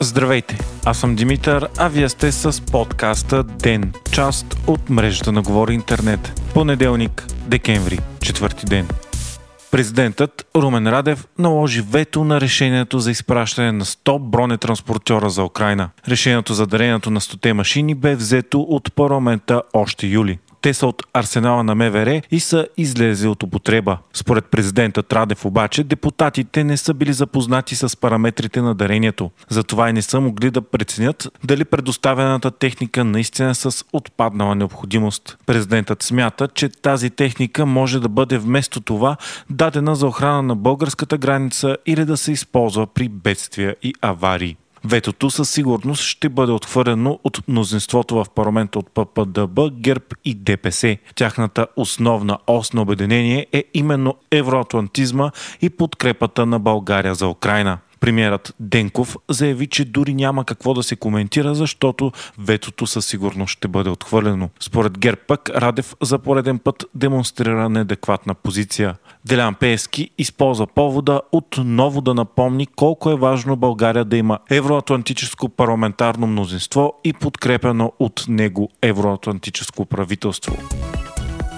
Здравейте, аз съм Димитър, а вие сте с подкаста ДЕН, част от мрежата на Говори Интернет. Понеделник, декември, четвърти ден. Президентът Румен Радев наложи вето на решението за изпращане на 100 бронетранспортьора за Украина. Решението за дарението на 100 машини бе взето от парламента още юли. Те са от арсенала на МВР и са излезли от употреба. Според президента Традев обаче, депутатите не са били запознати с параметрите на дарението. Затова и не са могли да преценят дали предоставената техника наистина е с отпаднала необходимост. Президентът смята, че тази техника може да бъде вместо това дадена за охрана на българската граница или да се използва при бедствия и аварии. Ветото със сигурност ще бъде отхвърлено от мнозинството в парламента от ППДБ, ГЕРБ и ДПС. Тяхната основна ос на обединение е именно евроатлантизма и подкрепата на България за Украина. Премьерът Денков заяви, че дори няма какво да се коментира, защото ветото със сигурност ще бъде отхвърлено. Според ГЕРБ пък Радев за пореден път демонстрира неадекватна позиция. Делян Пески използва повода отново да напомни колко е важно България да има евроатлантическо парламентарно мнозинство и подкрепено от него евроатлантическо правителство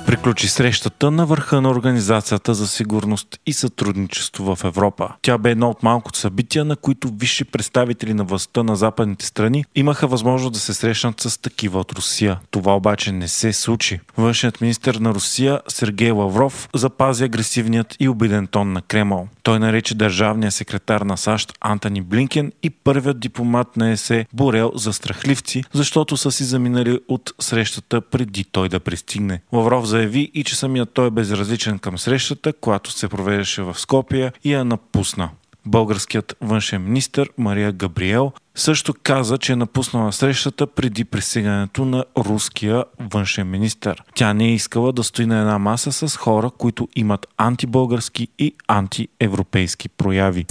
приключи срещата на върха на Организацията за сигурност и сътрудничество в Европа. Тя бе едно от малкото събития, на които висши представители на властта на западните страни имаха възможност да се срещнат с такива от Русия. Това обаче не се случи. Външният министр на Русия Сергей Лавров запази агресивният и обиден тон на Кремъл. Той нарече държавния секретар на САЩ Антони Блинкен и първият дипломат на ЕСЕ Борел за страхливци, защото са си заминали от срещата преди той да пристигне. Лавров заяви и че самият той е безразличен към срещата, която се провеждаше в Скопия и я напусна. Българският външен министр Мария Габриел също каза, че е напуснала срещата преди присъгането на руския външен министр. Тя не е искала да стои на една маса с хора, които имат антибългарски и антиевропейски прояви.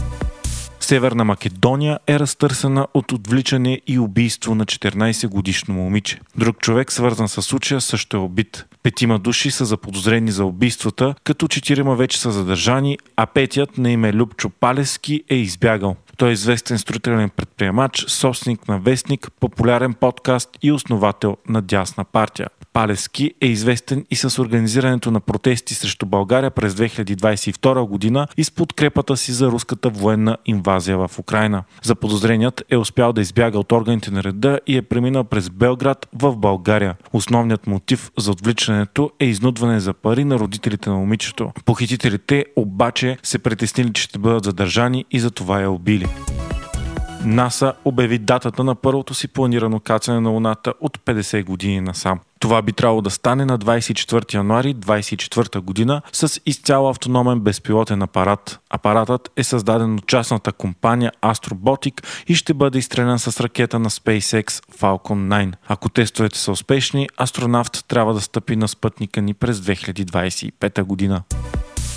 Северна Македония е разтърсена от отвличане и убийство на 14 годишно момиче. Друг човек, свързан с случая, също е убит. Петима души са заподозрени за убийствата, като четирима вече са задържани, а петият на име Любчо Палески е избягал. Той е известен строителен предприемач, собственик на Вестник, популярен подкаст и основател на Дясна партия. Палески е известен и с организирането на протести срещу България през 2022 година и с подкрепата си за руската военна инвазия в Украина. За подозреният е успял да избяга от органите на реда и е преминал през Белград в България. Основният мотив за отвличането е изнудване за пари на родителите на момичето. Похитителите обаче се притеснили, че ще бъдат задържани и за това я убили. НАСА обяви датата на първото си планирано кацане на Луната от 50 години насам. Това би трябвало да стане на 24 януари 2024 година с изцяло автономен безпилотен апарат. Апаратът е създаден от частната компания Astrobotic и ще бъде изстрелян с ракета на SpaceX Falcon 9. Ако тестовете са успешни, астронавт трябва да стъпи на спътника ни през 2025 година.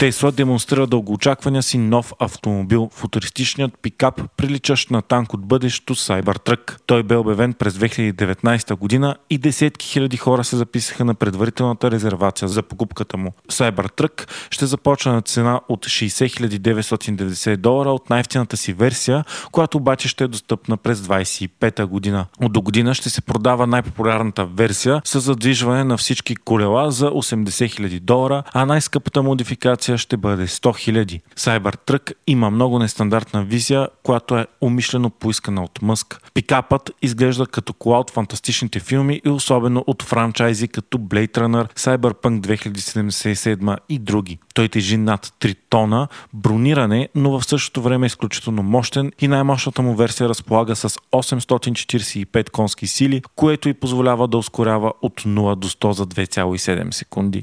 Тесла демонстрира дългоочаквания си нов автомобил, футуристичният пикап, приличащ на танк от бъдещето Cybertruck. Той бе обявен през 2019 година и десетки хиляди хора се записаха на предварителната резервация за покупката му. Cybertruck ще започне на цена от 60 990 долара от най-ефтината си версия, която обаче ще е достъпна през 25 година. От до година ще се продава най-популярната версия с задвижване на всички колела за 80 000 долара, а най-скъпата модификация версия ще бъде 100 000. Cybertruck има много нестандартна визия, която е умишлено поискана от Мъск. Пикапът изглежда като кола от фантастичните филми и особено от франчайзи като Blade Runner, Cyberpunk 2077 и други. Той тежи над 3 тона, брониране, но в същото време е изключително мощен и най-мощната му версия разполага с 845 конски сили, което и позволява да ускорява от 0 до 100 за 2,7 секунди.